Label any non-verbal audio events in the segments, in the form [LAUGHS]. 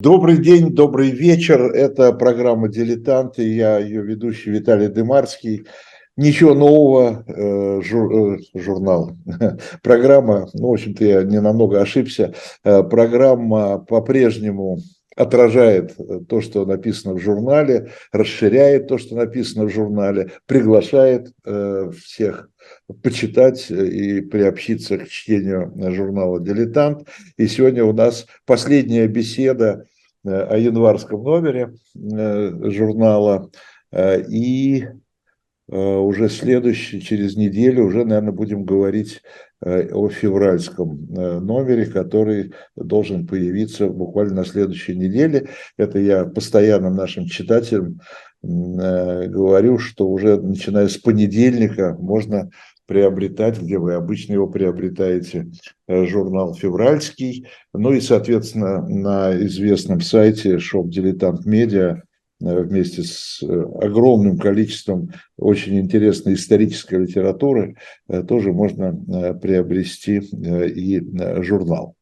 Добрый день, добрый вечер. Это программа «Дилетанты». Я ее ведущий Виталий Дымарский. Ничего нового, э, жур, э, журнал, [LAUGHS] программа, ну, в общем-то, я не намного ошибся, э, программа по-прежнему отражает то, что написано в журнале, расширяет то, что написано в журнале, приглашает всех почитать и приобщиться к чтению журнала «Дилетант». И сегодня у нас последняя беседа о январском номере журнала. И Э, уже следующий, через неделю, уже, наверное, будем говорить э, о февральском э, номере, который должен появиться буквально на следующей неделе. Это я постоянно нашим читателям говорю, что уже начиная с понедельника можно приобретать, где вы обычно его приобретаете, журнал «Февральский». Ну и, соответственно, на известном сайте Dilettant Media Э, вместе с э, огромным количеством очень интересной исторической литературы э, тоже можно приобрести и журнал.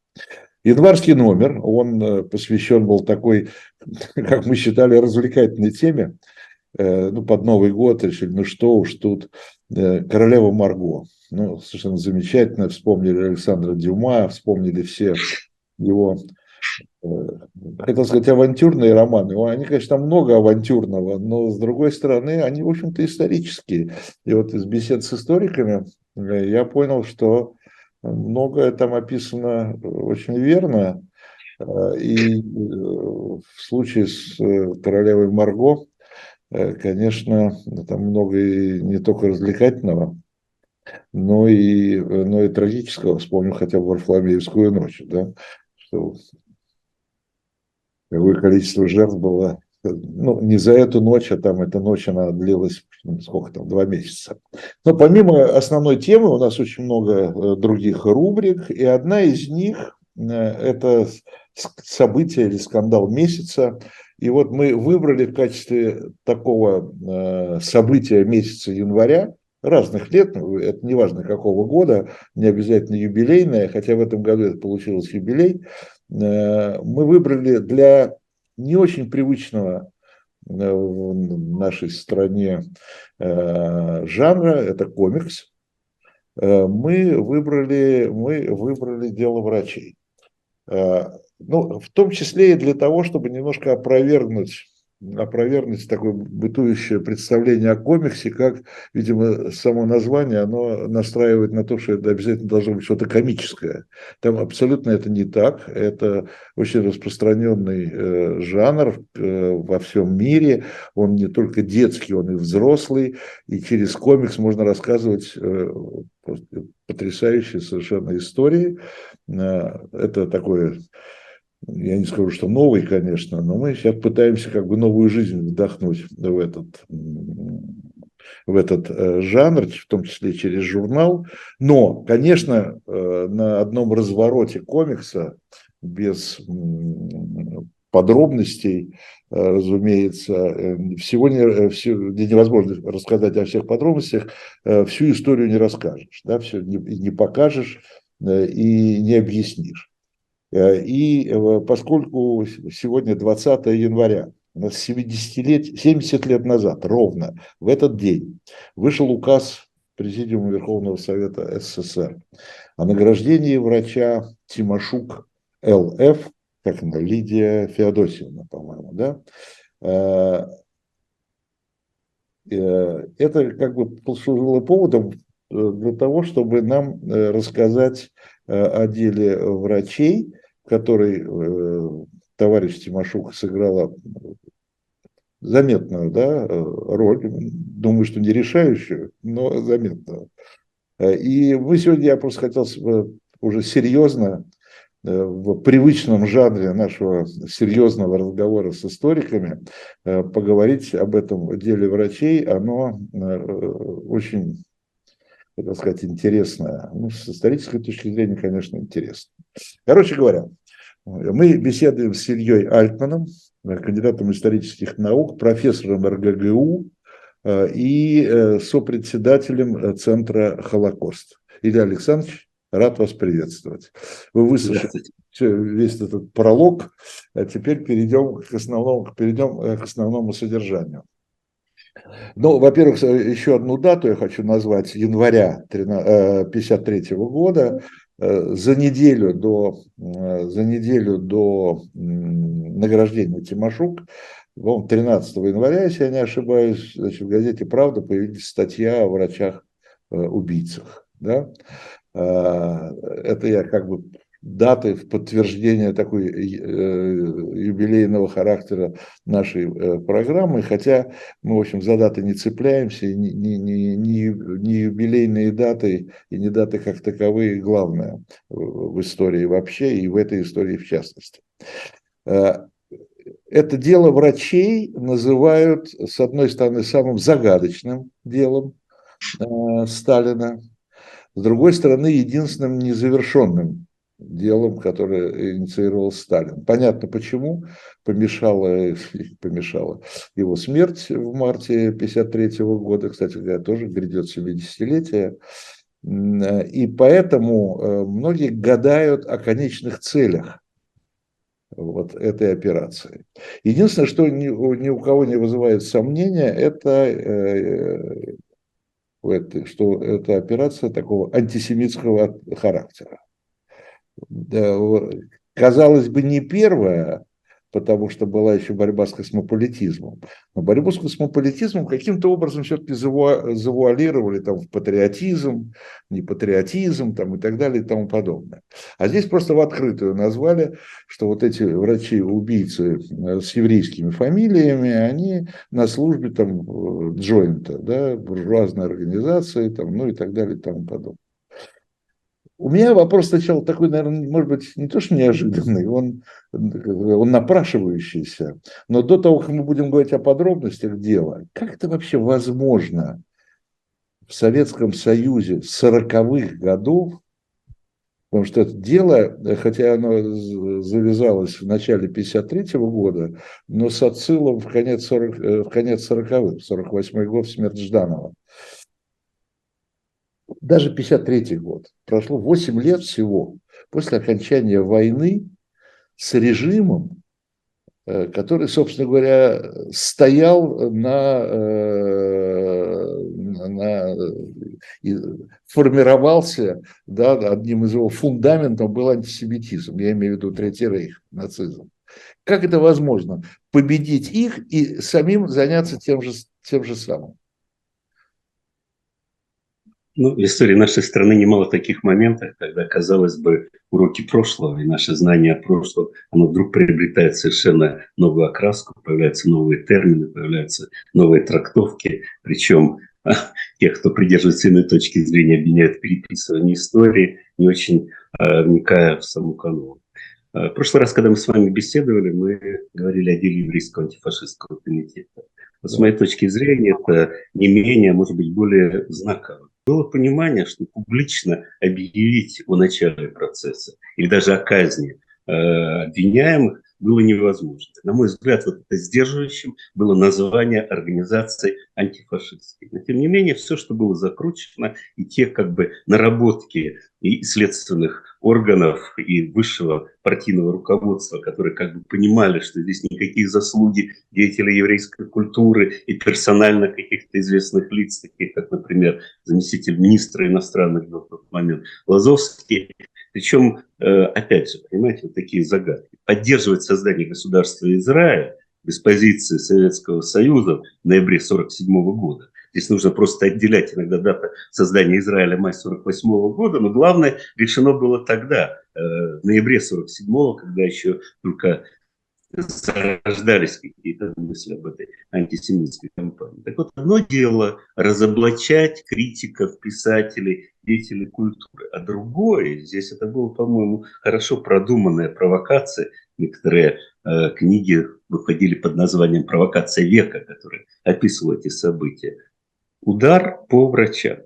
Январский номер, он посвящен был такой, [LAUGHS] как мы считали, развлекательной теме. Ну, под Новый год решили, ну что уж тут, королева Марго. Ну, совершенно замечательно. Вспомнили Александра Дюма, вспомнили все его хотел сказать, авантюрные романы. Они, конечно, много авантюрного, но, с другой стороны, они, в общем-то, исторические. И вот из бесед с историками э, я понял, что многое там описано очень верно. Э, и э, в случае с королевой Марго, конечно, там много и не только развлекательного, но и, но и трагического. Вспомню хотя бы Варфоломеевскую ночь, да, что какое количество жертв было. Ну, не за эту ночь, а там эта ночь, она длилась, сколько там, два месяца. Но помимо основной темы у нас очень много э, других рубрик, и одна из них э, – это событие или скандал месяца. И вот мы выбрали в качестве такого э, события месяца января разных лет, ну, это не важно какого года, не обязательно юбилейное, хотя в этом году это получилось юбилей, Э, мы выбрали для не очень привычного э, в нашей стране жанра, это комикс, мы выбрали, мы выбрали дело врачей. Ну, в том числе и для того, чтобы немножко опровергнуть опровергнуть такое бытующее представление о комиксе, как, видимо, само название, оно настраивает на то, что это обязательно должно быть что-то комическое. Там абсолютно это не так. Это очень распространенный э, жанр э, во всем мире. Он не только детский, он и взрослый. И через комикс можно рассказывать э, потрясающие совершенно истории. Э, это такое я не скажу, что новый, конечно, но мы сейчас пытаемся как бы новую жизнь вдохнуть в этот, в этот э, жанр, в том числе через журнал. Но, конечно, э, на одном развороте комикса без подробностей, э, разумеется, всего не, все, невозможно рассказать о всех подробностях, всю историю не расскажешь, да, все не, не покажешь и не объяснишь. Э, и э, поскольку сегодня 20 января, у нас 70 лет, 70 лет назад, ровно в этот день, вышел указ Президиума Верховного Совета СССР о награждении врача Тимошук ЛФ, как она, Лидия Феодосиевна, по-моему, да, э, это как бы послужило поводом для того, чтобы нам рассказать о деле врачей, которой э, товарищ Тимошук сыграла заметную да, роль, думаю, что не решающую, но заметную. И мы сегодня, я просто хотел уже серьезно, э, в привычном жанре нашего серьезного разговора с историками э, поговорить об этом деле врачей. Оно очень так сказать, интересная. Ну, с исторической точки зрения, конечно, интересно. Короче говоря, мы беседуем с Ильей Альтманом, кандидатом исторических наук, профессором РГГУ э, и э, сопредседателем Центра Холокост. Илья Александрович, рад вас приветствовать. Вы выслушали весь этот пролог. А теперь перейдем к основному, перейдем к основному содержанию. Ну, во-первых, еще одну дату я хочу назвать, января 1953 года. Э, за неделю до, э, за неделю до награждения Тимошук, 13 января, если я не ошибаюсь, значит, в газете «Правда» появилась статья о врачах-убийцах. Э, да? Это я как бы даты в подтверждение такой э, юбилейного характера нашей э, программы, хотя мы, в общем, за даты не цепляемся, ни, ни, ни, ни юбилейные даты и не даты как таковые главное в истории вообще и в этой истории в частности. Э, это дело врачей называют, с одной стороны, самым загадочным делом Сталина, с другой стороны, единственным незавершенным делом, которое инициировал Сталин. Понятно почему. Помешала, [LAUGHS] помешала его смерть в марте 1953 года. Кстати говоря, тоже грядет 70-летие. И поэтому э, многие гадают о конечных целях вот этой операции. Единственное, что ни, ни у кого не вызывает сомнения, это, э, что это операция такого антисемитского характера казалось бы, не первая, потому что была еще борьба с космополитизмом. Но борьбу с космополитизмом каким-то образом все-таки заву... завуалировали там, в патриотизм, непатриотизм там, и так далее и тому подобное. А здесь просто в открытую назвали, что вот эти врачи-убийцы э, с еврейскими фамилиями, они на службе там э, джойнта, да, буржуазной организации, там, ну и так далее и тому подобное. У меня вопрос сначала такой, наверное, может быть, не то что неожиданный, он, он напрашивающийся. Но до того, как мы будем говорить о подробностях дела, как это вообще возможно в Советском Союзе 40-х годов, потому что это дело, хотя оно завязалось в начале 53 года, но с отсылом в конец, 40, э, в конец 40-х, 48 год, смерть Жданова даже 53 год, прошло 8 лет всего после окончания войны с режимом, э, который, собственно говоря, стоял на, э, на формировался, да, одним из его фундаментов был антисемитизм, я имею в виду Третий Рейх, нацизм. Как это возможно? Победить их и самим заняться тем же, тем же самым. Ну, в истории нашей страны немало таких моментов, когда, казалось бы, уроки прошлого и наше знание о прошлом, оно вдруг приобретает совершенно новую окраску, появляются новые термины, появляются новые трактовки, причем тех, кто придерживается иной точки зрения, обвиняют в переписывании истории, не очень э, вникая в саму канву. Э, в прошлый раз, когда мы с вами беседовали, мы говорили о деле еврейского антифашистского комитета. Вот с моей точки зрения, это не менее, а может быть, более знаково было понимание, что публично объявить о начале процесса или даже о казни э, обвиняемых было невозможно. На мой взгляд, вот это сдерживающим было название организации антифашистской. Но тем не менее, все, что было закручено, и те как бы наработки и следственных органов и высшего партийного руководства, которые как бы понимали, что здесь никакие заслуги деятелей еврейской культуры и персонально каких-то известных лиц, таких как, например, заместитель министра иностранных дел в тот момент Лазовский, причем, э, опять же, понимаете, вот такие загадки. Поддерживать создание государства Израиль без позиции Советского Союза в ноябре 1947 года. Здесь нужно просто отделять иногда дата создания Израиля май 48 года, но главное решено было тогда, э, в ноябре 47 когда еще только зарождались какие-то мысли об этой антисемитской кампании. Так вот, одно дело разоблачать критиков, писателей, деятелей культуры, а другое, здесь это было, по-моему, хорошо продуманная провокация. Некоторые э, книги выходили под названием «Провокация века», которые описывают эти события. Удар по врачам.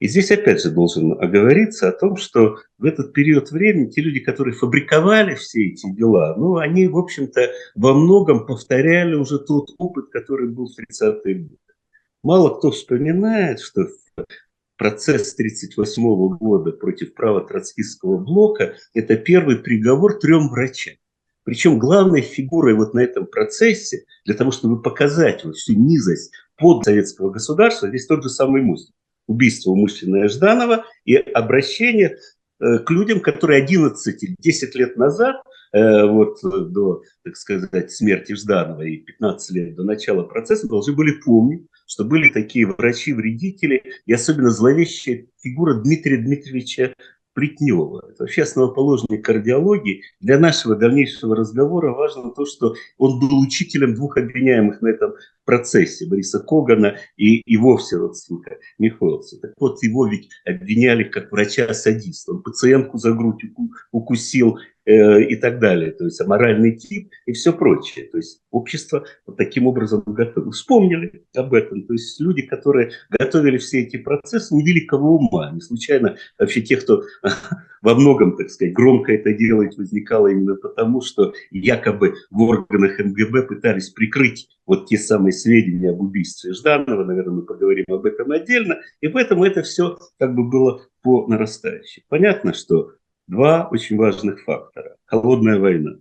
И здесь опять же должен оговориться о том, что в этот период времени те люди, которые фабриковали все эти дела, ну, они, в общем-то, во многом повторяли уже тот опыт, который был в 30-е годы. Мало кто вспоминает, что процесс 1938 года против права троцкистского блока – это первый приговор трем врачам. Причем главной фигурой вот на этом процессе, для того, чтобы показать вот всю низость под советского государства, здесь тот же самый Мустин. Убийство умышленное Жданова и обращение э, к людям, которые 11 или 10 лет назад, э, вот до, так сказать, смерти Жданова и 15 лет до начала процесса, должны были помнить, что были такие врачи-вредители, и особенно зловещая фигура Дмитрия Дмитриевича Плетнева. Это вообще основоположник кардиологии. Для нашего дальнейшего разговора важно то, что он был учителем двух обвиняемых на этом процессе, Бориса Когана и, и вовсе родственника Михайловца. Так вот, его ведь обвиняли как врача-садиста. Он пациентку за грудь укусил, Э, и так далее, то есть аморальный тип и все прочее. То есть общество вот таким образом готовило. Вспомнили об этом. То есть люди, которые готовили все эти процессы, невеликого ума. Не случайно вообще те, кто [LAUGHS] во многом, так сказать, громко это делает, возникало именно потому, что якобы в органах МГБ пытались прикрыть вот те самые сведения об убийстве Жданова, наверное, мы поговорим об этом отдельно, и поэтому это все как бы было по нарастающей. Понятно, что два очень важных фактора. Холодная война.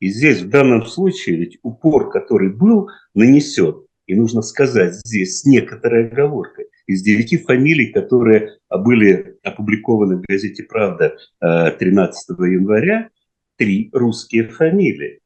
И здесь в данном случае ведь упор, который был нанесен, и нужно сказать здесь с некоторой оговоркой, из девяти фамилий, которые были опубликованы в газете «Правда» 13 э, января, три русские фамилии.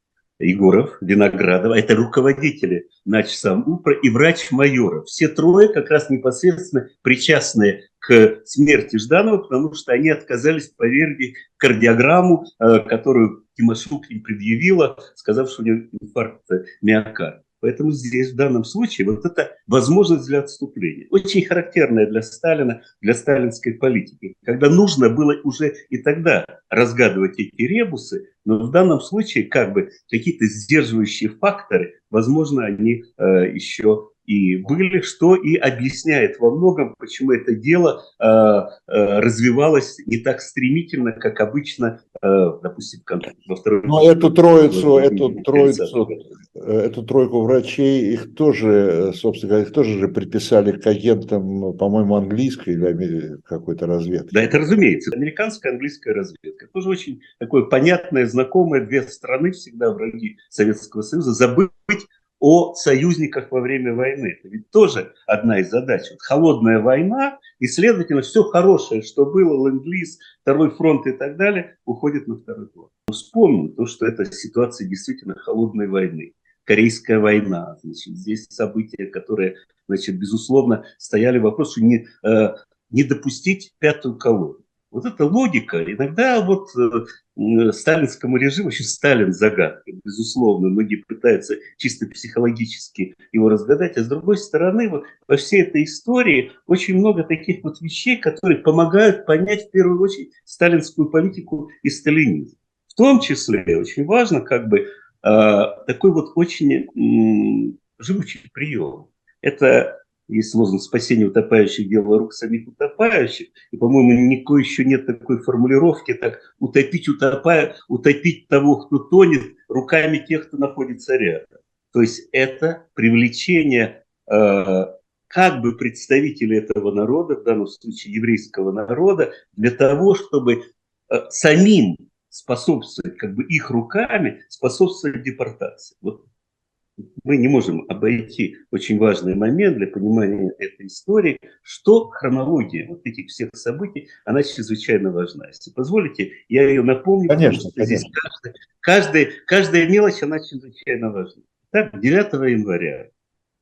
Егоров, Виноградова, это руководители начсам УПРА и врач Майоров. Все трое как раз непосредственно причастны к смерти Жданова, потому что они отказались поверить кардиограмму, э, которую Тимошук им предъявила, сказав, что у него инфаркт миокарда. Поэтому здесь в данном случае вот это возможность для отступления. Очень характерная для Сталина, для сталинской политики. Когда нужно было уже и тогда разгадывать эти ребусы, но в данном случае как бы какие-то сдерживающие факторы, возможно, они э, еще и были, что и объясняет во многом, почему это дело э, э, развивалось не так стремительно, как обычно, э, допустим, во второй. Но эту троицу, эту троицу, эту тройку врачей, их тоже, собственно говоря, их тоже же приписали к агентам, по-моему, английской или какой-то разведки. Да, это разумеется, американская, английская разведка. Тоже очень такое понятное, знакомое, две страны всегда враги Советского Союза. Забыть о союзниках во время войны. Это ведь тоже одна из задач. Вот холодная война, и, следовательно, все хорошее, что было, ленд-лиз, второй фронт и так далее, уходит на второй план. Вспомним то, что это ситуация действительно холодной войны. Корейская война, значит, здесь события, которые, значит, безусловно, стояли вопрос, что не, э, не допустить пятую колонну. Вот эта логика, иногда вот э, сталинскому режиму, еще Сталин загадка, безусловно, многие пытаются чисто психологически его разгадать, а с другой стороны, вот во всей этой истории очень много таких вот вещей, которые помогают понять в первую очередь сталинскую политику и сталинизм. В том числе очень важно как бы такой вот очень э, живучий прием. Это есть лозунг спасения утопающих, дело рук самих утопающих. И, по-моему, никакой еще нет такой формулировки, так утопить, утопая, утопить того, кто тонет, руками тех, кто находится рядом. То есть это привлечение э, как бы представителей этого народа, в данном случае еврейского народа, для того, чтобы э, самим способствовать, как бы их руками способствовать депортации. Вот мы не можем обойти очень важный момент для понимания этой истории, что хронология вот этих всех событий, она чрезвычайно важна. Если позволите, я ее напомню, конечно, потому что конечно. здесь каждая, каждая, каждая мелочь, она чрезвычайно важна. Так, 9 января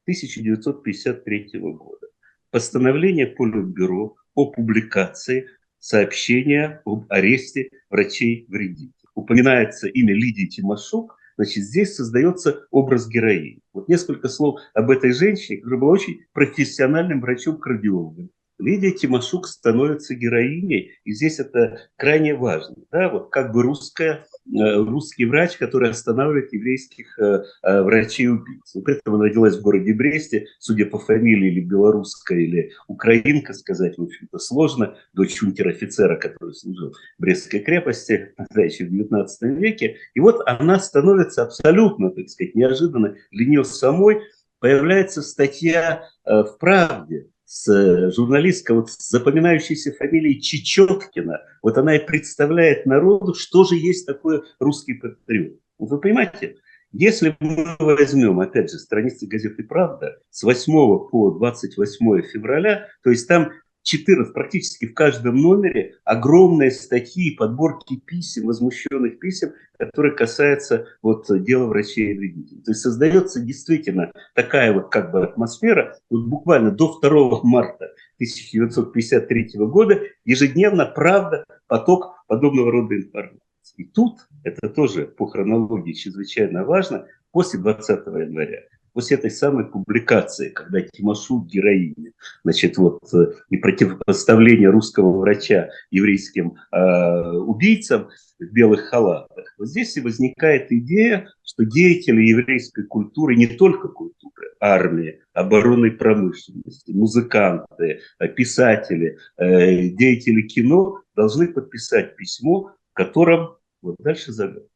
1953 года постановление Политбюро о публикации сообщения об аресте врачей-вредителей. Упоминается имя Лидии Тимошук, Значит, здесь создается образ героини. Вот несколько слов об этой женщине, которая была очень профессиональным врачом-кардиологом. Лидия Тимошук становится героиней, и здесь это крайне важно. Да? Вот как бы русская, э, русский врач, который останавливает еврейских э, э, врачей-убийц. Этом она родилась в городе Бресте, судя по фамилии, или белорусская, или украинка, сказать, в общем-то, сложно. Дочь унтер-офицера, который служил в Брестской крепости, тогда еще в 19 веке. И вот она становится абсолютно, так сказать, неожиданно для нее самой, появляется статья в «Правде», с журналистка вот с запоминающейся фамилией Чечеткина, вот она и представляет народу, что же есть такое русский патриот. Вы понимаете, если мы возьмем, опять же, страницы газеты «Правда» с 8 по 28 февраля, то есть там 14, практически в каждом номере огромные статьи, подборки писем, возмущенных писем, которые касаются вот дела врачей и вредителей. То есть создается действительно такая вот как бы атмосфера, вот буквально до 2 марта 1953 года ежедневно, правда, поток подобного рода информации. И тут, это тоже по хронологии чрезвычайно важно, после 20 января после этой самой публикации, когда Тимошук героиня, значит, вот э, и противопоставление русского врача еврейским э, убийцам в белых халатах, вот здесь и возникает идея, что деятели еврейской культуры, не только культуры, армии, оборонной промышленности, музыканты, э, писатели, э, деятели кино должны подписать письмо, в котором, вот дальше загадка,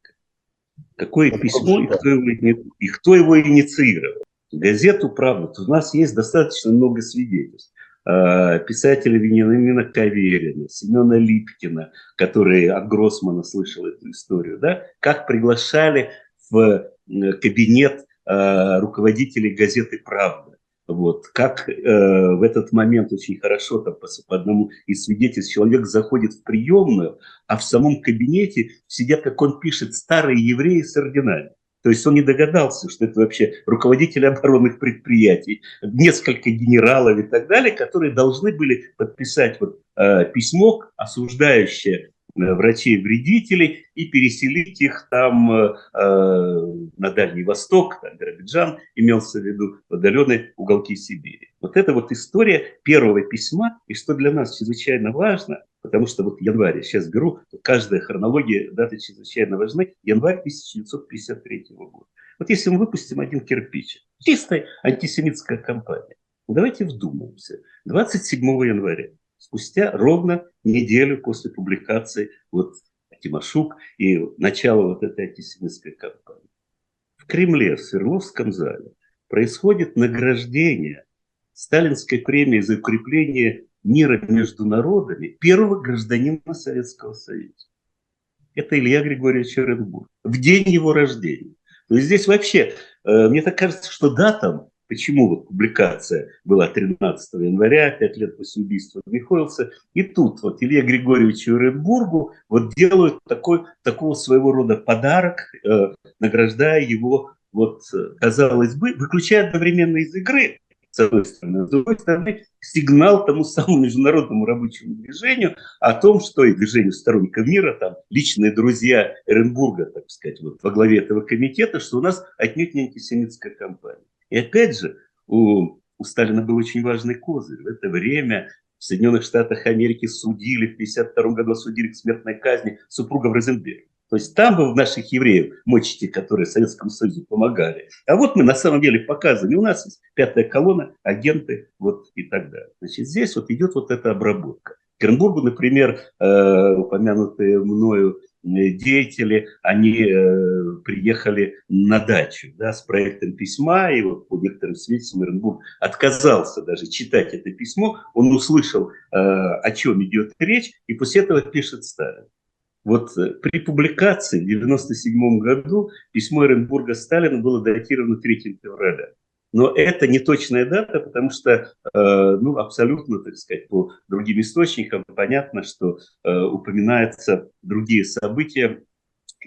Какое ну, письмо и кто, его, и кто его инициировал? Газету «Правда». У нас есть достаточно много свидетельств. А, писателя Вениамина Каверина, Семена Липкина, который от Гроссмана слышал эту историю, да, как приглашали в кабинет а, руководителей газеты «Правда». Вот. Как э, в этот момент очень хорошо там, по, по одному из свидетельств человек заходит в приемную, а в самом кабинете сидят, как он пишет, старые евреи с орденами. То есть он не догадался, что это вообще руководители [LAUGHS] оборонных предприятий, несколько генералов и так далее, которые должны были подписать вот, э, письмо, осуждающее врачей-вредителей и переселить их там э, э, на Дальний Восток, Биробиджан имелся в виду, в отдаленные уголки Сибири. Вот это вот история первого письма, и что для нас чрезвычайно важно, потому что вот январь, я сейчас беру, каждая хронология даты чрезвычайно важны, январь 1953 года. Вот если мы выпустим один кирпич, чистая антисемитская кампания, давайте вдумаемся, 27 января спустя ровно неделю после публикации вот Тимошук и начала вот этой антисемитской кампании. В Кремле, в Свердловском зале происходит награждение сталинской премии за укрепление мира между народами первого гражданина Советского Союза. Это Илья Григорьевич Оренбург. В день его рождения. То есть здесь вообще, э, мне так кажется, что датам Почему вот публикация была 13 января, пять лет после убийства Михоэлса, и тут вот Илья Григорьевичу Оренбургу вот делают такой, такого своего рода подарок, э, награждая его, вот, казалось бы, выключая одновременно из игры, с одной стороны, с другой стороны, сигнал тому самому международному рабочему движению о том, что и движению сторонников мира, там, личные друзья Эренбурга, так сказать, вот, во главе этого комитета, что у нас отнюдь не антисемитская кампания. И опять же, у, у Сталина был очень важный козырь. В это время в Соединенных Штатах Америки судили, в 1952 году судили к смертной казни супругов Розенберга. То есть там вы в наших евреев мочите, которые Советскому Союзу помогали. А вот мы на самом деле показывали, у нас есть пятая колонна, агенты вот и так далее. Значит, здесь вот идет вот эта обработка. В Кернбургу, например, э, упомянутые мною деятели, они э, приехали на дачу да, с проектом письма, и вот по некоторым свидетельствам Эренбург отказался даже читать это письмо, он услышал, э, о чем идет речь, и после этого пишет Сталин. Вот э, при публикации в 1997 году письмо Эренбурга Сталину было датировано 3 февраля. Но это не точная дата, потому что, э, ну, абсолютно, так сказать, по другим источникам понятно, что э, упоминаются другие события.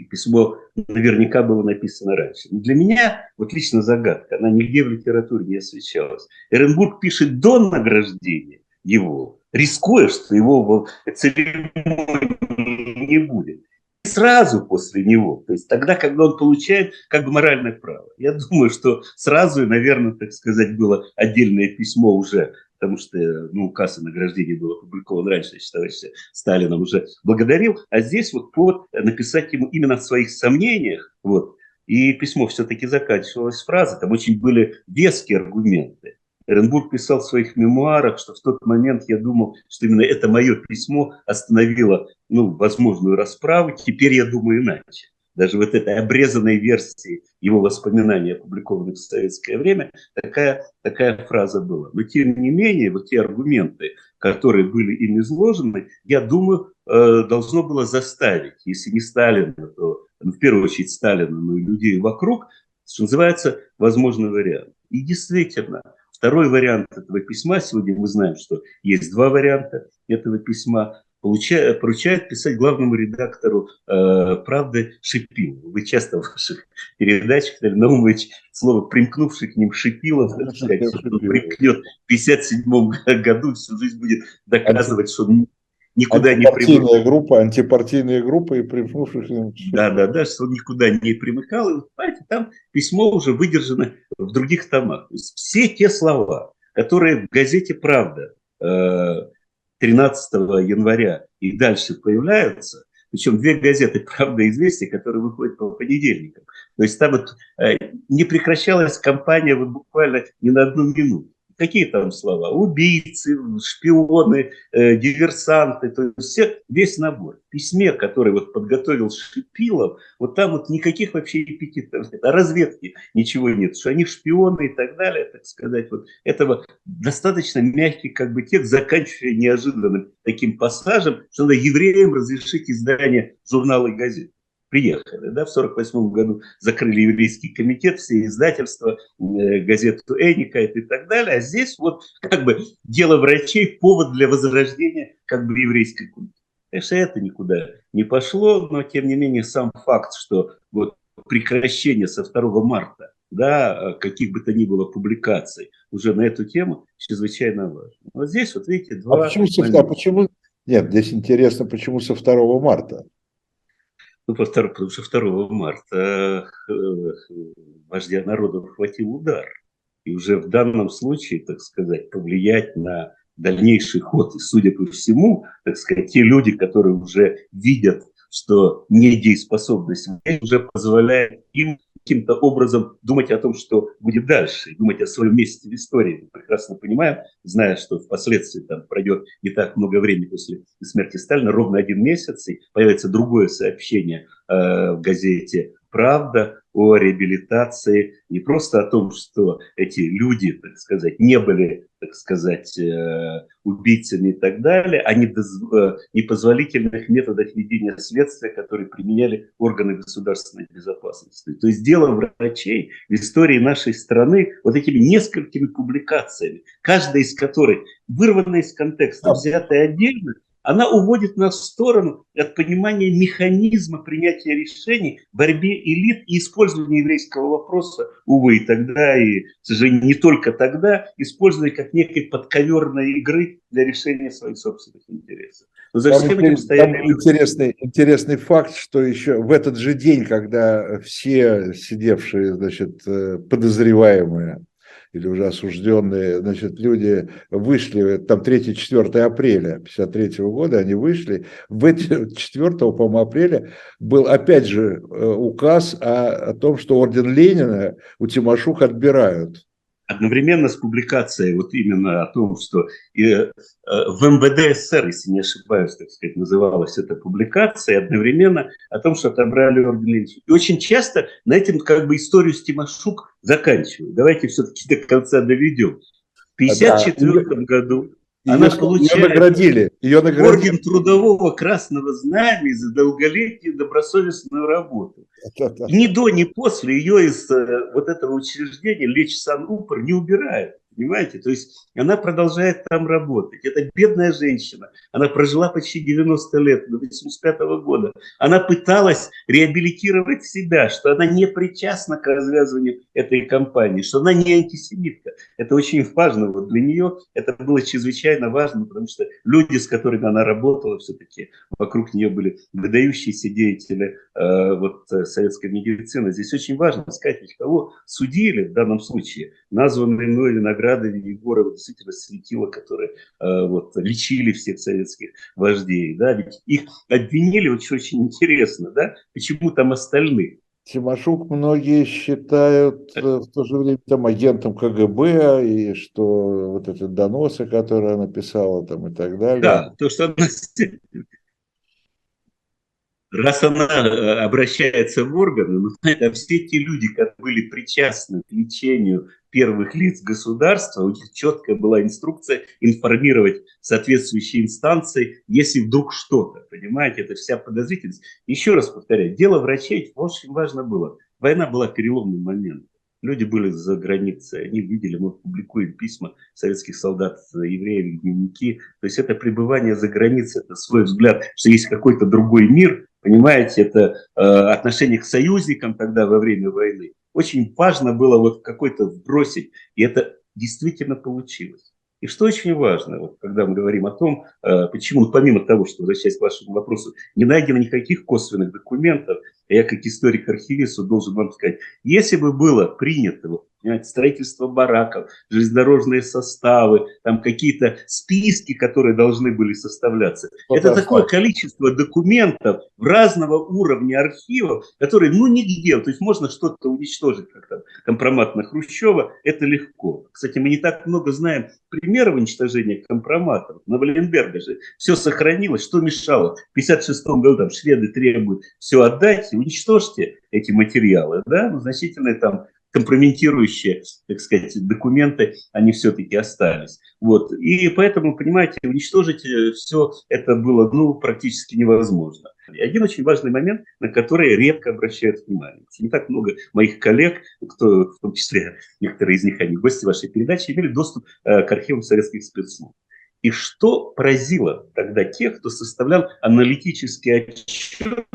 Письмо наверняка было написано раньше. Но для меня, вот лично загадка, она нигде в литературе не освещалась. Эренбург пишет до награждения его, рискуя, что его церемонии не будет сразу после него, то есть тогда, когда он получает как бы моральное право. Я [LAUGHS] думаю, что сразу, наверное, так сказать, было отдельное письмо уже, потому что ну, указ о награждении был опубликован раньше, я считаю, что Сталин уже благодарил, а здесь вот повод написать ему именно в своих сомнениях, вот, и письмо все-таки заканчивалось фразой, там очень были веские аргументы. Эренбург писал в своих мемуарах, что в тот момент я думал, что именно это мое письмо остановило ну, возможную расправу. Теперь я думаю иначе. даже вот этой обрезанной версии его воспоминаний, опубликованных в советское время, такая, такая фраза была. Но тем не менее, вот те аргументы, которые были им изложены, я думаю, э, должно было заставить, если не Сталина, то ну, в первую очередь Сталина, но и людей вокруг, что называется, возможный вариант. И действительно, второй вариант этого письма, сегодня мы знаем, что есть два варианта этого письма, получает, поручает писать главному редактору э, «Правды» Шипилову. Вы часто в ваших передачах, Наверное, Наумович, слово «примкнувший к ним Шипилов», сказать, примкнет в 1957 году, всю жизнь будет доказывать, что он никуда не примыкал. группа, антипартийная группа и примкнувших. Да, да, да, что он никуда не примыкал. И, понимаете, там письмо уже выдержано в других томах. То есть все те слова, которые в газете «Правда» э, 13 января и дальше появляются, причем две газеты «Правда» и «Известия», которые выходят по понедельникам. То есть там вот, э, не прекращалась кампания вот, буквально ни на одну минуту какие там слова? Убийцы, шпионы, э, диверсанты, то есть все, весь набор. В письме, который вот подготовил Шипилов, вот там вот никаких вообще эпитетов о разведке ничего нет, что они шпионы и так далее, так сказать. Вот этого достаточно мягкий как бы текст, заканчивая неожиданным таким пассажем, что надо евреям разрешить издание журнала и газет приехали. Да, в 1948 году закрыли еврейский комитет, все издательства, э, газету Эника и так далее. А здесь вот как бы дело врачей, повод для возрождения как бы еврейской культуры. Конечно, это никуда не пошло, но тем не менее сам факт, что вот прекращение со 2 марта да, каких бы то ни было публикаций уже на эту тему чрезвычайно важно. Вот здесь вот видите два... А почему, со, а почему... Нет, здесь интересно, почему со 2 марта? Ну, потому что 2 марта вождя народа хватил удар. И уже в данном случае, так сказать, повлиять на дальнейший ход, и, судя по всему, так сказать, те люди, которые уже видят, что недееспособность уже позволяет им каким-то образом думать о том, что будет дальше, думать о своем месте в истории. Прекрасно понимаем, зная, что впоследствии там пройдет не так много времени после смерти Сталина, ровно один месяц, и появится другое сообщение э, в газете «Правда», о реабилитации, не просто о том, что эти люди, так сказать, не были, так сказать, э, убийцами и так далее, а э, непозволительных методах ведения следствия, которые применяли органы государственной безопасности. То есть дело врачей в истории нашей страны вот этими несколькими публикациями, каждая из которых вырвана из контекста, взятая отдельно, она уводит нас в сторону от понимания механизма принятия решений, борьбе элит и использования еврейского вопроса, увы, и тогда, и, к сожалению, не только тогда, использования как некой подковерной игры для решения своих собственных интересов. Но за там, всем этим стояли... интересный, интересный факт, что еще в этот же день, когда все сидевшие, значит, э, подозреваемые или уже осужденные, значит, люди вышли, там 3-4 апреля 53 года они вышли, в эти 4, по-моему, апреля был опять же э, указ о, о том, что орден Ленина у Тимошук отбирают одновременно с публикацией вот именно о том, что и, э, в МВД СССР, если не ошибаюсь, так сказать, называлась эта публикация, одновременно о том, что отобрали орден Ленина. И очень часто на этом как бы историю с Тимошук заканчивают. Давайте все-таки до конца доведем. В 1954 да. году она ее, получает ее наградили, ее наградили. орден трудового красного знамени за долголетнюю добросовестную работу. Ни до, ни после ее из э, вот этого учреждения Лечь Сан-Упор не убирают. Понимаете? То есть она продолжает там работать. Это бедная женщина. Она прожила почти 90 лет, до 85 года. Она пыталась реабилитировать себя, что она не причастна к развязыванию этой кампании, что она не антисемитка. Это очень важно. Вот для нее это было чрезвычайно важно, потому что люди, с которыми она работала, все-таки вокруг нее были выдающиеся деятели э, вот, э, советской медицины. Здесь очень важно сказать, кого судили в данном случае. Названные мной награды награды Егорова действительно светило, которые э, вот, лечили всех советских вождей. Да? Ведь их обвинили, очень, очень интересно, да? почему там остальных? Тимошук многие считают э, в то же время там агентом КГБ, и что вот эти доносы, которые она писала там и так далее. Да, то, что она [LAUGHS] раз она э, обращается в органы, ну, это все те люди, которые были причастны к лечению первых лиц государства, у них четкая была инструкция информировать соответствующие инстанции, если вдруг что-то, понимаете, это вся подозрительность. Еще раз повторяю, дело врачей очень важно было. Война была переломным моментом. Люди были за границей, они видели, мы публикуем письма советских солдат, евреев, дневники. То есть это пребывание за границей, это свой взгляд, что есть какой-то другой мир, понимаете, это э, отношение к союзникам тогда во время войны. Очень важно было вот какой-то вбросить, и это действительно получилось. И что очень важно, вот, когда мы говорим о том, э, почему, помимо того, что, возвращаясь к вашему вопросу, не найдено никаких косвенных документов, я как историк-архивист должен вам сказать, если бы было принято понимаете, строительство бараков, железнодорожные составы, там какие-то списки, которые должны были составляться. Вот Это такое факт. количество документов в разного уровня архивов, которые, ну, нигде, то есть можно что-то уничтожить, как там компромат на Хрущева, это легко. Кстати, мы не так много знаем примеров уничтожения компроматов. На Валенберга же все сохранилось, что мешало. В 56 году там шведы требуют все отдать, уничтожьте эти материалы, да, ну, значительные там компрометирующие, так сказать, документы, они все-таки остались. Вот. И поэтому, понимаете, уничтожить э, все это было ну, практически невозможно. И один очень важный момент, на который редко обращают внимание. Не так много моих коллег, кто, в том числе некоторые из них, они гости вашей передачи, имели доступ э, к архивам советских спецслужб. И что поразило тогда тех, кто составлял аналитический отчет,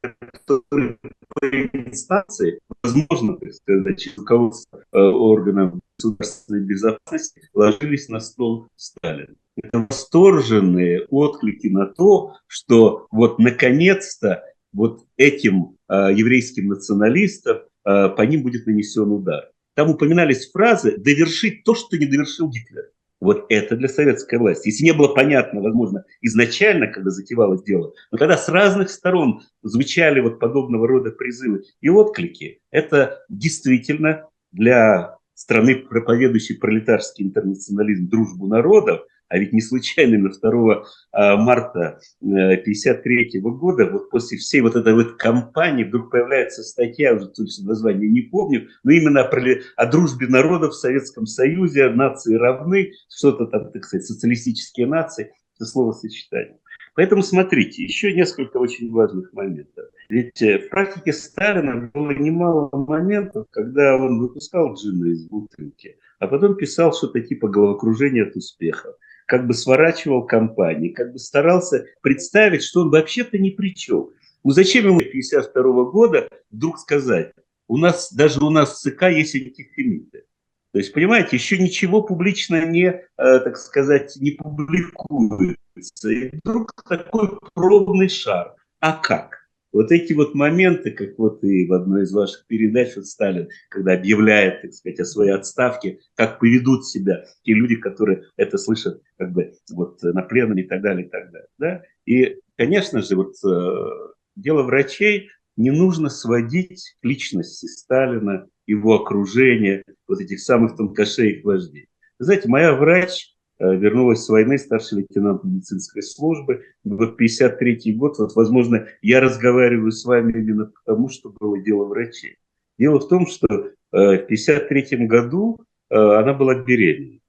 который по инстанции, возможно, так сказать, руководство э, органов государственной безопасности ложились на стол Сталина. Это восторженные отклики на то, что вот наконец-то вот этим э, еврейским националистам э, по ним будет нанесен удар. Там упоминались фразы «довершить то, что не довершил Гитлер». Вот это для советской власти. Если не было понятно, возможно, изначально, когда затевалось дело, но когда с разных сторон звучали вот подобного рода призывы и отклики, это действительно для страны, проповедующей пролетарский интернационализм, дружбу народов, а ведь не случайно на 2 а, марта 1953 э, года, вот после всей вот этой вот кампании вдруг появляется статья, уже точно название не помню, но именно о, о дружбе народов в Советском Союзе, нации равны, что-то там, так сказать, социалистические нации, это словосочетание. Поэтому смотрите, еще несколько очень важных моментов. Ведь э, в практике Сталина было немало моментов, когда он выпускал джина из бутылки, а потом писал что-то типа головокружения от успехов как бы сворачивал компании, как бы старался представить, что он вообще-то ни при чем. Ну зачем ему 52 года вдруг сказать, у нас, даже у нас в ЦК есть антихимиты. То есть, понимаете, еще ничего публично не, э, так сказать, не публикуется. И вдруг такой пробный шар. А как? Вот эти вот моменты, как вот и в одной из ваших передач вот Сталин, когда объявляет, так сказать, о своей отставке, как поведут себя те люди, которые это слышат как бы вот на пленуме и так далее, и так далее. Да? И, конечно же, вот э, дело врачей не нужно сводить личности Сталина, его окружения, вот этих самых тонкошей их вождей. знаете, моя врач, вернулась с войны, старший лейтенант медицинской службы. Вот 53 год, вот, возможно, я разговариваю с вами именно потому, что было дело врачей. Дело в том, что э, в 53 году э, она была беременна.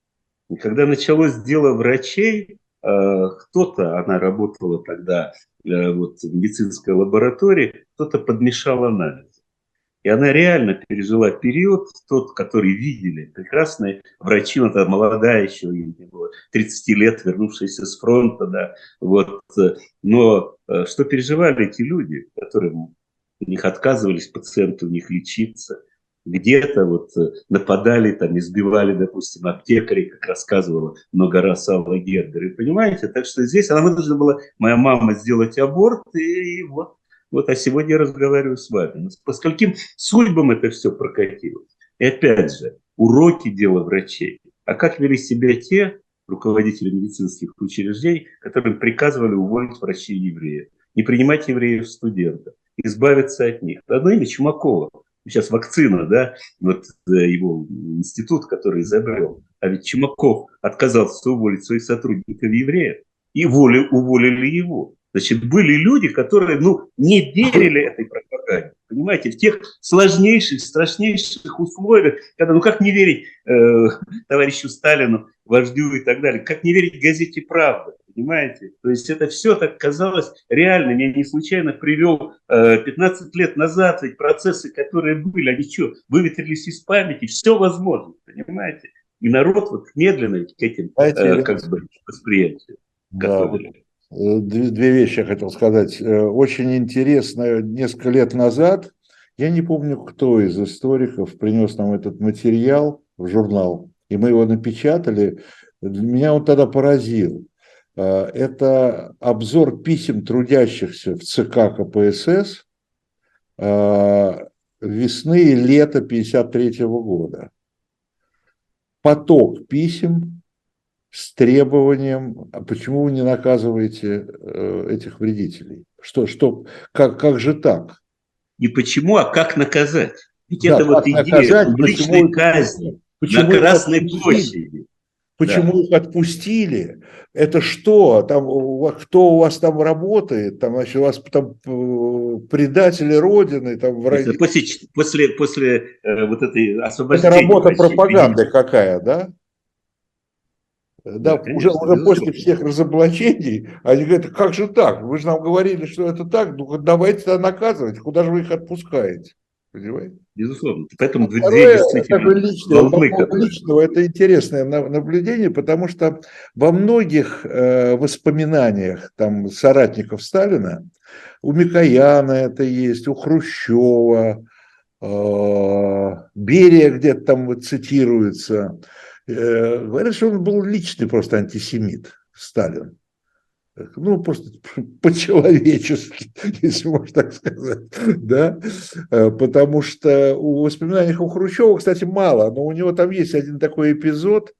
И когда началось дело врачей, кто-то, она работала тогда вот, в медицинской лаборатории, кто-то подмешал анализ. И она реально пережила период, тот, который видели прекрасные врачи, тогда молодая еще, ей не было 30 лет, вернувшаяся с фронта, да, вот. Но э, что переживали эти люди, которым у них отказывались пациенты у них лечиться, где-то вот э, нападали, там, избивали, допустим, аптекарей, как рассказывала много раз Алла Гердер. И понимаете, так что здесь она вынуждена была, моя мама, сделать аборт, и вот вот, а сегодня я разговариваю с вами. Ну, по скольким судьбам это все прокатилось? И опять же, уроки дела врачей. А как вели себя те руководители медицинских учреждений, которым приказывали уволить врачей евреев, не принимать евреев студентов, избавиться от них. Одно имя Чумакова. Сейчас вакцина, да, вот э, его институт, который изобрел. А ведь Чумаков отказался уволить своих сотрудников евреев, и воли, уволили его. Значит, были люди, которые, ну, не верили этой пропаганде. Понимаете, в тех сложнейших, страшнейших условиях, когда, ну как не верить э, товарищу Сталину, вождю и так далее, как не верить газете «Правда», понимаете? То есть это все так казалось реальным. Я не случайно привел э, 15 лет назад ведь процессы, которые были, они что, выветрились из памяти, все возможно, понимаете? И народ вот медленно к этим э, как бы восприятиям да. Э, две, две вещи я хотел сказать. Э, очень интересно, несколько лет назад, я не помню, кто из историков принес нам этот материал в журнал, и мы его напечатали. Меня он тогда поразил. Э, это обзор писем трудящихся в ЦК КПСС весны и лета 1953 года. Поток писем с требованием, а почему вы не наказываете э, этих вредителей? Что, что, как, как же так? Не почему, а как наказать? Ведь да, это вот идея наказать, публичной казни почему на Красной площади. Почему да. их отпустили? Это что? Там, кто у вас там работает? Там, значит, у вас там э, предатели Родины? Там, враги. После, после, после э, вот этой освобождения. Это работа пропаганды какая, да? Да, конечно, уже, уже после всех разоблачений, они говорят, как же так? Вы же нам говорили, что это так, ну давайте тогда наказывать, куда же вы их отпускаете? Понимаете? Безусловно. Поэтому а второе, это личное, личного, это интересное наблюдение, потому что во многих э, воспоминаниях там соратников Сталина, у Микояна это есть, у Хрущева, э, Берия где-то там цитируется, Э, говорят, что он был личный просто антисемит, Сталин. Ну, просто [LAUGHS] по-человечески, [LAUGHS] если можно так сказать, да, э, потому что у воспоминаний у Хрущева, кстати, мало, но у него там есть один такой эпизод,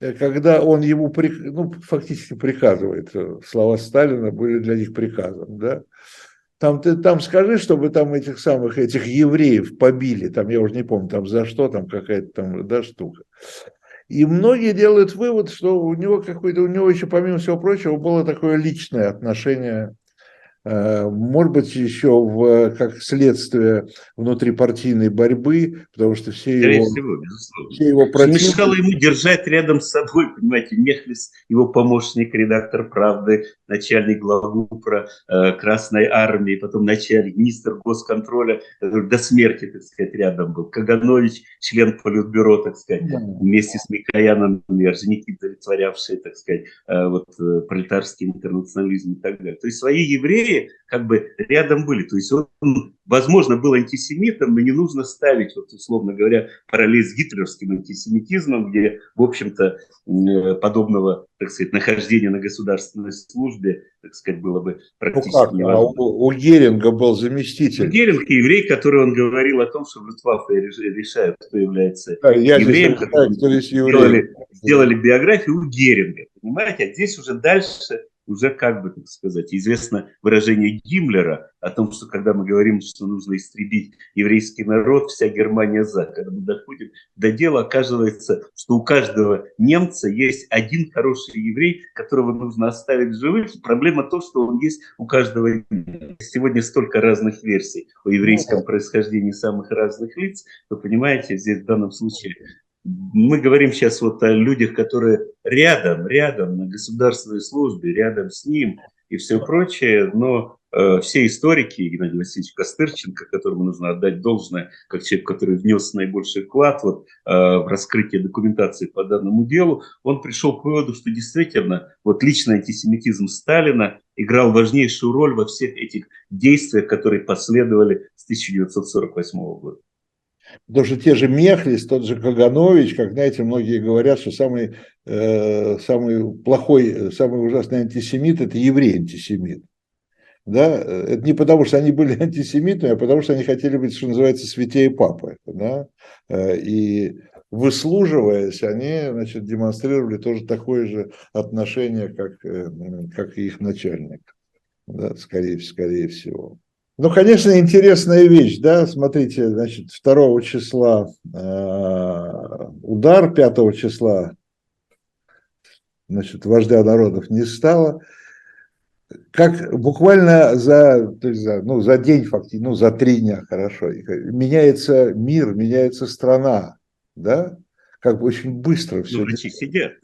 э, когда он ему, ну, фактически приказывает, слова Сталина были для них приказом, да, там ты там скажи, чтобы там этих самых этих евреев побили, там я уже не помню, там за что, там какая-то там, да, штука. И многие делают вывод, что у него какой-то, у него еще, помимо всего прочего, было такое личное отношение, э, может быть, еще в, как следствие внутрипартийной борьбы, потому что все Скорее его, всего, все его противники... Мешало ему держать рядом с собой, понимаете, Мехлис, его помощник, редактор «Правды», начальник главупра э, Красной Армии, потом начальник, министр госконтроля, до смерти, так сказать, рядом был. Каганович, член Политбюро, так сказать, да. вместе с Микояном, Орджоникидзе, олицетворявшие, так сказать, э, вот, э, пролетарский интернационализм и так далее. То есть свои евреи как бы рядом были. То есть он, возможно, был антисемитом, но не нужно ставить, вот, условно говоря, параллель с гитлеровским антисемитизмом, где, в общем-то, э, подобного, так сказать, нахождения на государственной службе, так сказать, было бы практически ну как? невозможно. А у, у Геринга был заместитель. Геринг еврей, который он говорил о том, что в Люфтваффе решают, кто является да, евреем. Знаю, кто еврей. Сделали, сделали биографию у Геринга, понимаете? А здесь уже дальше уже, как бы так сказать, известно выражение Гиммлера о том, что когда мы говорим, что нужно истребить еврейский народ, вся Германия за. Когда мы доходим до дела, оказывается, что у каждого немца есть один хороший еврей, которого нужно оставить живых. Проблема то, что он есть у каждого. Сегодня столько разных версий о еврейском происхождении самых разных лиц. Вы понимаете, здесь в данном случае мы говорим сейчас вот о людях, которые рядом, рядом на государственной службе, рядом с ним и все прочее, но э, все историки, Геннадий Васильевич Костырченко, которому нужно отдать должное, как человек, который внес наибольший вклад вот, э, в раскрытие документации по данному делу, он пришел к выводу, что действительно вот личный антисемитизм Сталина играл важнейшую роль во всех этих действиях, которые последовали с 1948 года. Потому что те же Мехлис, тот же Каганович, как знаете, многие говорят, что самый, э, самый плохой, самый ужасный антисемит – это еврей-антисемит. Да? Это не потому, что они были [LAUGHS] антисемитами, а потому, что они хотели быть, что называется, святее папы. Да? Э, и выслуживаясь, они значит, демонстрировали тоже такое же отношение, как, э, как и их начальник. Да? Скорее, скорее всего. Ну, конечно, интересная вещь, да, смотрите, значит, 2 числа э, удар, 5 числа, значит, вождя народов не стало. как буквально за, то есть за, ну, за день фактически, ну, за три дня, хорошо, меняется мир, меняется страна, да? Как бы очень быстро все. Ну, врачи сидят,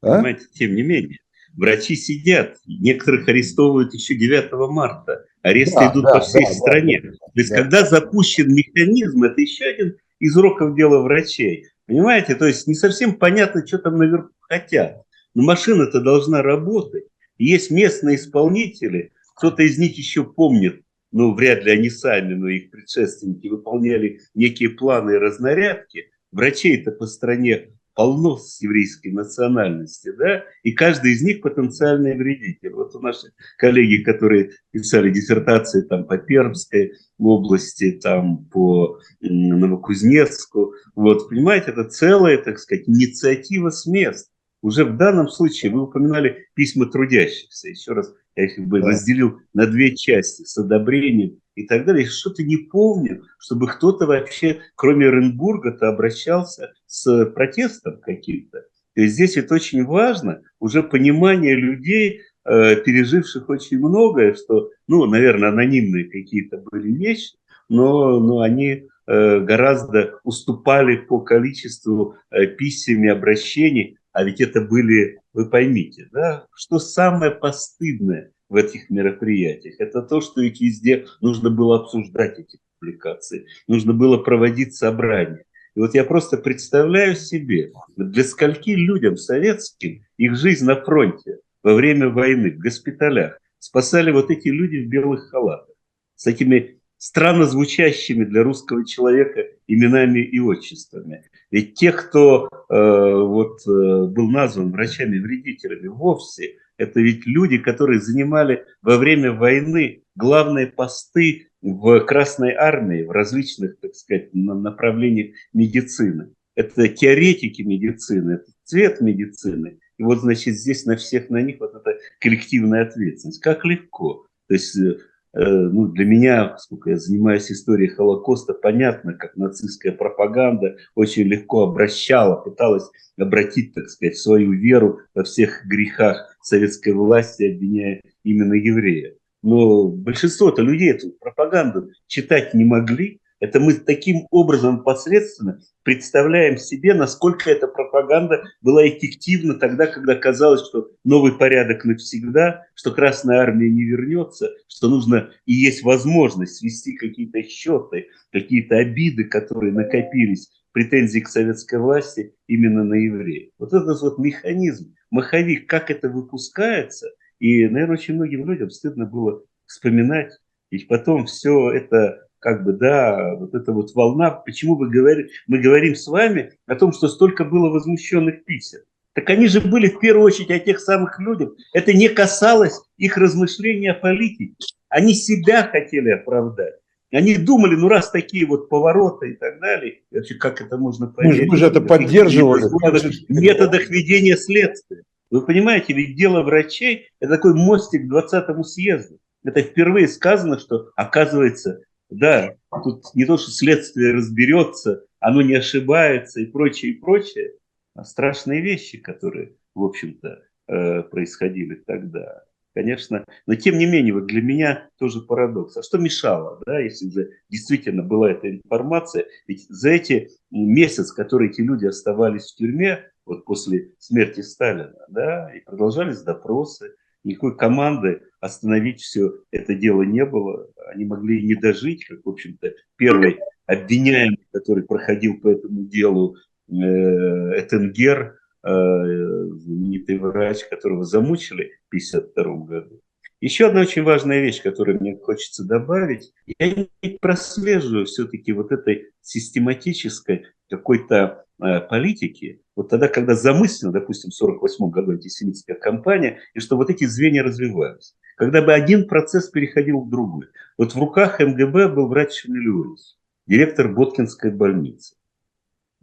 а? понимаете, тем не менее. Врачи сидят, некоторых арестовывают еще 9 марта. Аресты да, идут да, по всей да, стране. Да, То есть, да. когда запущен механизм, это еще один из уроков дела врачей. Понимаете, то есть не совсем понятно, что там наверху хотят. Но машина-то должна работать. Есть местные исполнители, кто-то из них еще помнит, ну, вряд ли они сами, но их предшественники выполняли некие планы и разнарядки. Врачей-то по стране полно с еврейской национальности, да, и каждый из них потенциальный вредитель. Вот у наших коллеги, которые писали диссертации там по Пермской области, там по Новокузнецку, вот, понимаете, это целая, так сказать, инициатива с мест уже в данном случае вы упоминали письма трудящихся. Еще раз, я их бы да. разделил на две части с одобрением и так далее. Что-то не помню, чтобы кто-то вообще, кроме Оренбурга-то, обращался с протестом каким-то. То есть здесь это очень важно, уже понимание людей, э, переживших очень многое, что, ну, наверное, анонимные какие-то были вещи, но, но они э, гораздо уступали по количеству э, писем и обращений а ведь это были, вы поймите, да, что самое постыдное в этих мероприятиях, это то, что их везде нужно было обсуждать эти публикации, нужно было проводить собрания. И вот я просто представляю себе, для скольки людям советским их жизнь на фронте во время войны, в госпиталях, спасали вот эти люди в белых халатах с этими странно звучащими для русского человека именами и отчествами. Ведь те, кто э, вот, э, был назван врачами-вредителями, вовсе это ведь люди, которые занимали во время войны главные посты в Красной Армии, в различных, так сказать, направлениях медицины. Это теоретики медицины, это цвет медицины. И вот, значит, здесь на всех на них вот эта коллективная ответственность. Как легко. То есть э, ну, для меня, сколько я занимаюсь историей Холокоста, понятно, как нацистская пропаганда очень легко обращала, пыталась обратить, так сказать, свою веру во всех грехах советской власти, обвиняя именно еврея. Но большинство-то людей эту пропаганду читать не могли, это мы таким образом посредственно представляем себе, насколько эта пропаганда была эффективна тогда, когда казалось, что новый порядок навсегда, что Красная Армия не вернется, что нужно и есть возможность свести какие-то счеты, какие-то обиды, которые накопились, претензии к советской власти именно на евреев. Вот этот вот механизм, маховик, как это выпускается, и, наверное, очень многим людям стыдно было вспоминать, ведь потом все это как бы, да, вот эта вот волна, почему вы говорите, мы говорим с вами о том, что столько было возмущенных писем. Так они же были в первую очередь о тех самых людях. Это не касалось их размышления о политике. Они себя хотели оправдать. Они думали, ну раз такие вот повороты и так далее, вообще как это можно понять? Мы же, мы же это поддерживали. В методах ведения следствия. Вы понимаете, ведь дело врачей – это такой мостик к 20-му съезду. Это впервые сказано, что, оказывается, да, тут не то, что следствие разберется, оно не ошибается и прочее, и прочее, а страшные вещи, которые, в общем-то, э, происходили тогда. Конечно, но тем не менее, вот для меня тоже парадокс. А что мешало, да, если уже действительно была эта информация? Ведь за эти месяц, которые эти люди оставались в тюрьме, вот после смерти Сталина, да, и продолжались допросы, никакой команды остановить все это дело не было. Они могли не дожить, как, в общем-то, первый обвиняемый, который проходил по этому делу, э, Этенгер, э, знаменитый врач, которого замучили в 1952 году. Еще одна очень важная вещь, которую мне хочется добавить, я не прослеживаю все-таки вот этой систематической какой-то э, политики, вот тогда, когда замыслена, допустим, в 1948 году антисемитская кампания, и что вот эти звенья развивались. Когда бы один процесс переходил в другой. Вот в руках МГБ был врач Шамилюрис, директор Боткинской больницы.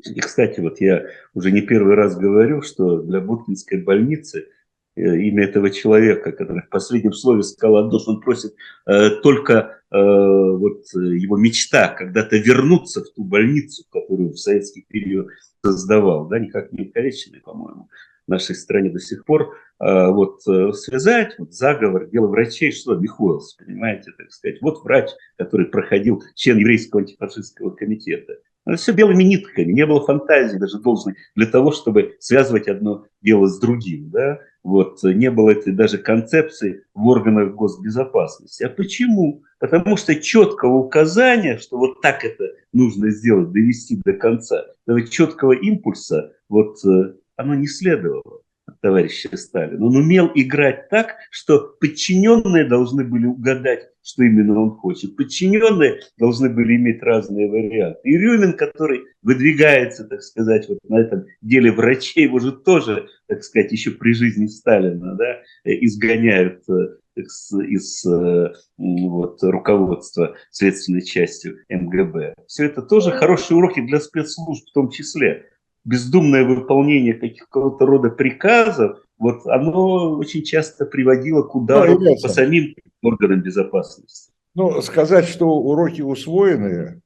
И, кстати, вот я уже не первый раз говорю, что для Боткинской больницы э, имя этого человека, который в последнем слове сказал Адош, он просит э, только э, вот его мечта когда-то вернуться в ту больницу, которую в советский период создавал, да, никак не увековеченный, по-моему, в нашей стране до сих пор. Вот связать вот, заговор, дело врачей, что Михоэлс, понимаете, так сказать. Вот врач, который проходил член еврейского антифашистского комитета. Это все белыми нитками, не было фантазии даже должной для того, чтобы связывать одно дело с другим. Да? Вот, не было этой даже концепции в органах госбезопасности. А почему? Потому что четкого указания, что вот так это нужно сделать, довести до конца, этого четкого импульса, вот э, оно не следовало товарища Сталина. Он умел играть так, что подчиненные должны были угадать, что именно он хочет. Подчиненные должны были иметь разные варианты. И Рюмин, который выдвигается, так сказать, вот на этом деле врачей, его же тоже, так сказать, еще при жизни Сталина да, изгоняют э, из э, вот, руководства следственной частью МГБ. Все это тоже хорошие уроки для спецслужб в том числе. Бездумное выполнение каких-то рода приказов, вот оно очень часто приводило к удару ну, по самим органам безопасности. Ну, сказать, что уроки усвоены...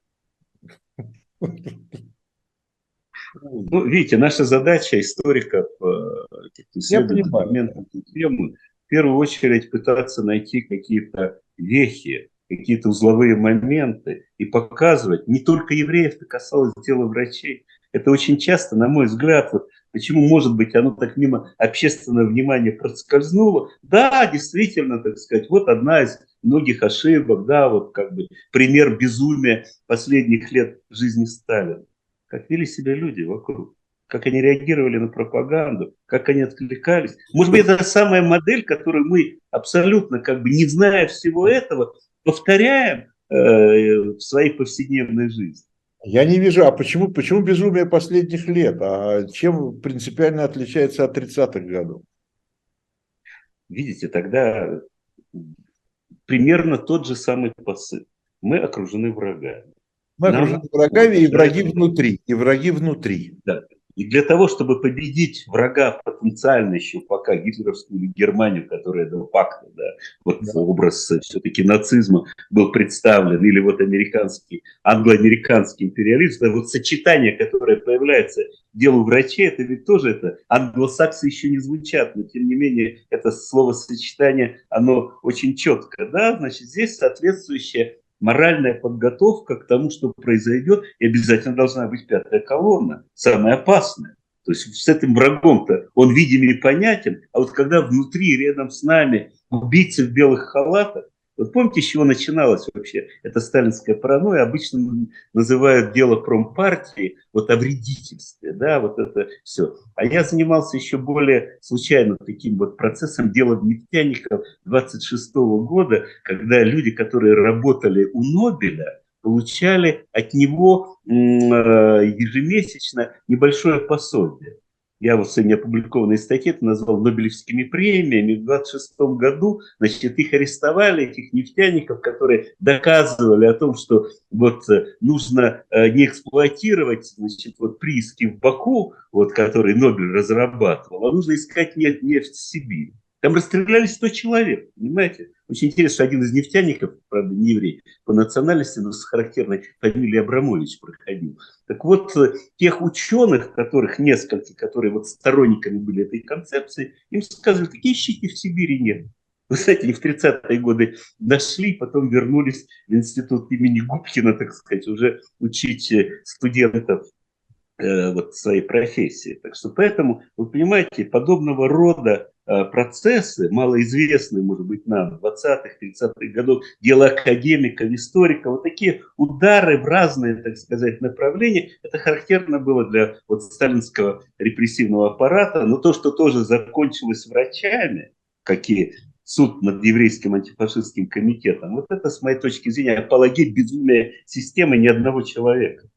Ну, видите, наша задача историков, исследовать моментом темы, в первую очередь пытаться найти какие-то вехи, какие-то узловые моменты и показывать, не только евреев это касалось дела врачей, это очень часто, на мой взгляд, вот почему, может быть, оно так мимо общественного внимания проскользнуло. Да, действительно, так сказать, вот одна из многих ошибок, да, вот как бы пример безумия последних лет жизни Сталина. Как вели себя люди вокруг, как они реагировали на пропаганду, как они откликались. Может быть, это самая модель, которую мы абсолютно, как бы не зная всего этого, повторяем э, в своей повседневной жизни. Я не вижу, а почему, почему безумие последних лет? А чем принципиально отличается от 30-х годов? Видите, тогда примерно тот же самый посыл. Мы окружены врагами. Мы окружены врагами и враги внутри, и враги внутри. Да. И для того, чтобы победить врага потенциально еще пока гитлеровскую Германию, которая до пакта, да, вот да. образ все-таки нацизма был представлен, или вот американский, англо-американский империализм, это вот сочетание, которое появляется делу врачей, это ведь тоже это, англосаксы еще не звучат, но тем не менее это словосочетание, оно очень четко, да, значит, здесь соответствующее моральная подготовка к тому, что произойдет, и обязательно должна быть пятая колонна, самая опасная. То есть с этим врагом-то он видим и понятен, а вот когда внутри, рядом с нами убийцы в белых халатах, вот помните, с чего начиналось вообще эта сталинская паранойя? Обычно называют дело промпартии вот о вредительстве, да, вот это все. А я занимался еще более случайно таким вот процессом дела нефтяников 26 -го года, когда люди, которые работали у Нобеля, получали от него э, ежемесячно небольшое пособие я вот опубликованной статье это назвал Нобелевскими премиями. В 26 году, значит, их арестовали, этих нефтяников, которые доказывали о том, что вот э, нужно э, не эксплуатировать, значит, вот прииски в Баку, вот, которые Нобель разрабатывал, а нужно искать нефть в Сибири. Там расстреляли 100 человек, понимаете? Очень интересно, что один из нефтяников, правда, не еврей, по национальности, но с характерной фамилией Абрамович проходил. Так вот, э, тех ученых, которых несколько, которые вот сторонниками были этой концепции, им сказали, какие ищите в Сибири нет. Вы знаете, они в 30-е годы нашли, потом вернулись в институт имени Губкина, так сказать, уже учить э, студентов вот своей профессии. Так что поэтому, вы понимаете, подобного рода Э, процессы, малоизвестные, может быть, нам, 20-х, 30-х годов, дело академиков, историков, вот такие удары в разные, так сказать, направления, это характерно было для вот сталинского репрессивного аппарата, но то, что тоже закончилось врачами, какие суд над еврейским антифашистским комитетом, вот это, с моей точки зрения, апологет безумия системы ни одного человека.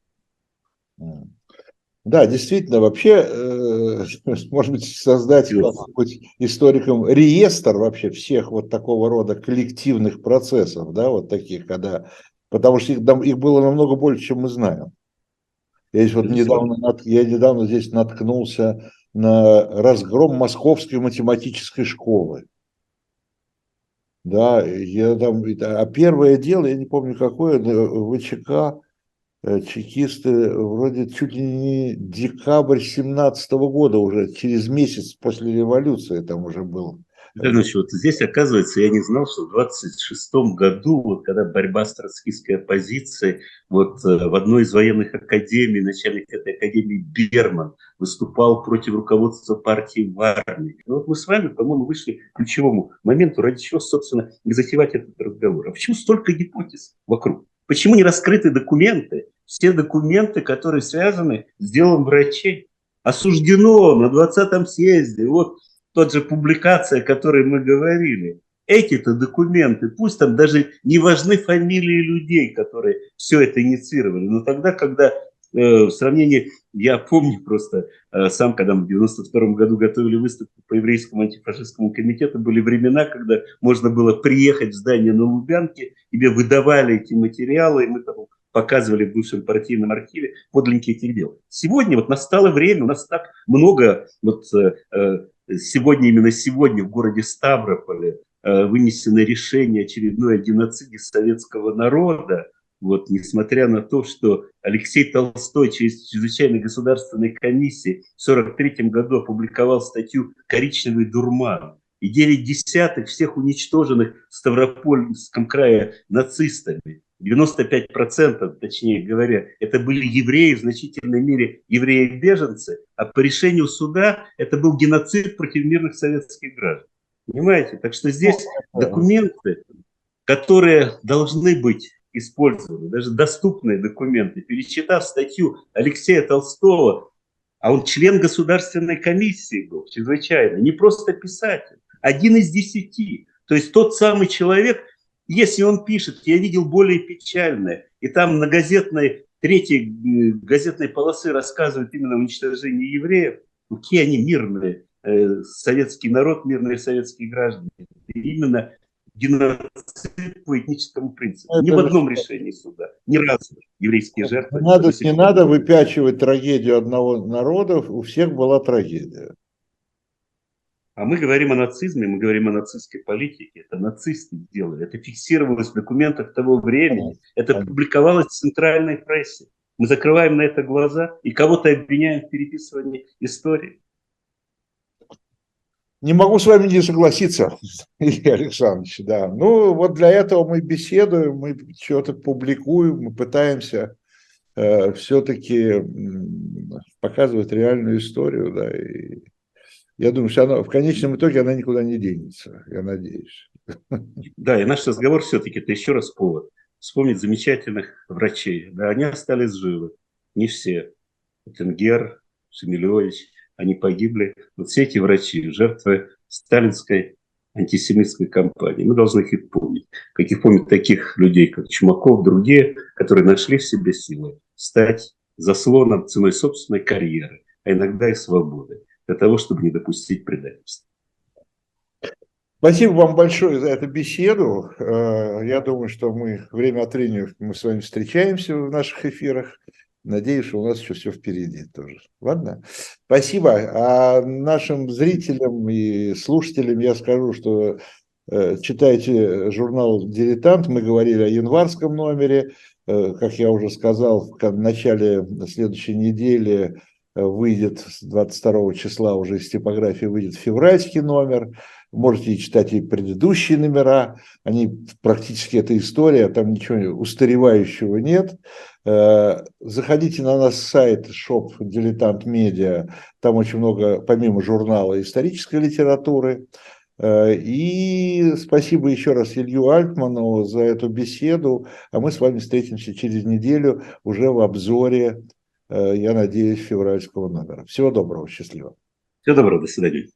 Да, действительно, вообще, э, [LAUGHS] может быть, создать какой-нибудь историкам реестр вообще всех вот такого рода коллективных процессов, да, вот таких, когда, потому что их, их было намного больше, чем мы знаем. Я здесь вот недавно, я недавно здесь наткнулся на разгром Московской математической школы. Да, я там, а первое дело, я не помню какое, ВЧК, чекисты вроде чуть ли не декабрь 17 года уже, через месяц после революции там уже был. Ленович, вот здесь, оказывается, я не знал, что в 26 году, вот когда борьба с троцкистской оппозицией, вот э, в одной из военных академий, начальник этой академии Берман выступал против руководства партии в армии. И вот мы с вами, по-моему, вышли к ключевому моменту, ради чего, собственно, не затевать этот разговор. А почему столько гипотез вокруг? Почему не раскрыты документы? Все документы, которые связаны с делом врачей. Осуждено на 20-м съезде. Вот тот же публикация, о которой мы говорили, эти-то документы, пусть там даже не важны фамилии людей, которые все это инициировали, но тогда, когда э, в сравнении, я помню просто э, сам, когда мы в 92 году готовили выставку по еврейскому антифашистскому комитету, были времена, когда можно было приехать в здание на Лубянке, тебе выдавали эти материалы, и мы там показывали в бывшем партийном архиве подлинники этих дел. Сегодня вот настало время, у нас так много вот, э, э сегодня, именно сегодня в городе Ставрополе э, вынесено решение очередное о геноциде советского народа, вот, несмотря на то, что Алексей Толстой через чрезвычайной государственной комиссии в 1943 году опубликовал статью «Коричневый дурман», и 9 десятых всех уничтоженных в Ставропольском крае нацистами 95%, точнее говоря, это были евреи, в значительной мере евреи-беженцы, а по решению суда это был геноцид против мирных советских граждан. Понимаете? Так что здесь документы, которые должны быть использованы, даже доступные документы. Перечитав статью Алексея Толстого, а он член государственной комиссии был, чрезвычайно, не просто писатель, один из десяти. То есть тот самый человек, если он пишет, я видел более печальное, и там на газетной, третьей э, газетной полосы рассказывают именно о уничтожении евреев, какие они мирные, э, советский народ, мирные советские граждане. И именно геноцид по этническому принципу. Это ни в одном решении суда. Ни разу еврейские жертвы. Надо, не надо выпячивать трагедию одного народа, у всех была трагедия. А мы говорим о нацизме, мы говорим о нацистской политике. Это нацисты сделали. Это фиксировалось в документах того времени. Это публиковалось в центральной прессе. Мы закрываем на это глаза и кого-то обвиняем в переписывании истории. Не могу с вами не согласиться, [LAUGHS] Илья Александрович, да. Ну, вот для этого мы беседуем, мы что-то публикуем, мы пытаемся э, все-таки показывать реальную историю, да, и я думаю, что она, в конечном итоге она никуда не денется, я надеюсь. Да, и наш разговор все-таки это еще раз повод вспомнить замечательных врачей. Да, они остались живы, не все. Тенгер, Шемилевич, они погибли. Вот все эти врачи, жертвы сталинской антисемитской кампании. Мы должны их помнить. Каких помнить таких людей, как Чумаков, другие, которые нашли в себе силы стать заслоном ценой собственной карьеры, а иногда и свободы для того, чтобы не допустить предательства. Спасибо вам большое за эту беседу. Э, я думаю, что мы время от времени мы с вами встречаемся в наших эфирах. Надеюсь, что у нас еще все впереди тоже. Ладно? Спасибо. А нашим зрителям и слушателям я скажу, что э, читайте журнал «Дилетант». Мы говорили о январском номере. Э, как я уже сказал, в начале следующей недели выйдет 22 числа уже из типографии выйдет февральский номер. Можете читать и предыдущие номера. Они практически это история, там ничего устаревающего нет. Э, заходите на наш сайт shop Дилетант Медиа. Там очень много, помимо журнала, исторической литературы. Э, и спасибо еще раз Илью Альтману за эту беседу. А мы с вами встретимся через неделю уже в обзоре я надеюсь, февральского номера. Всего доброго, счастливо. Всего доброго, до свидания.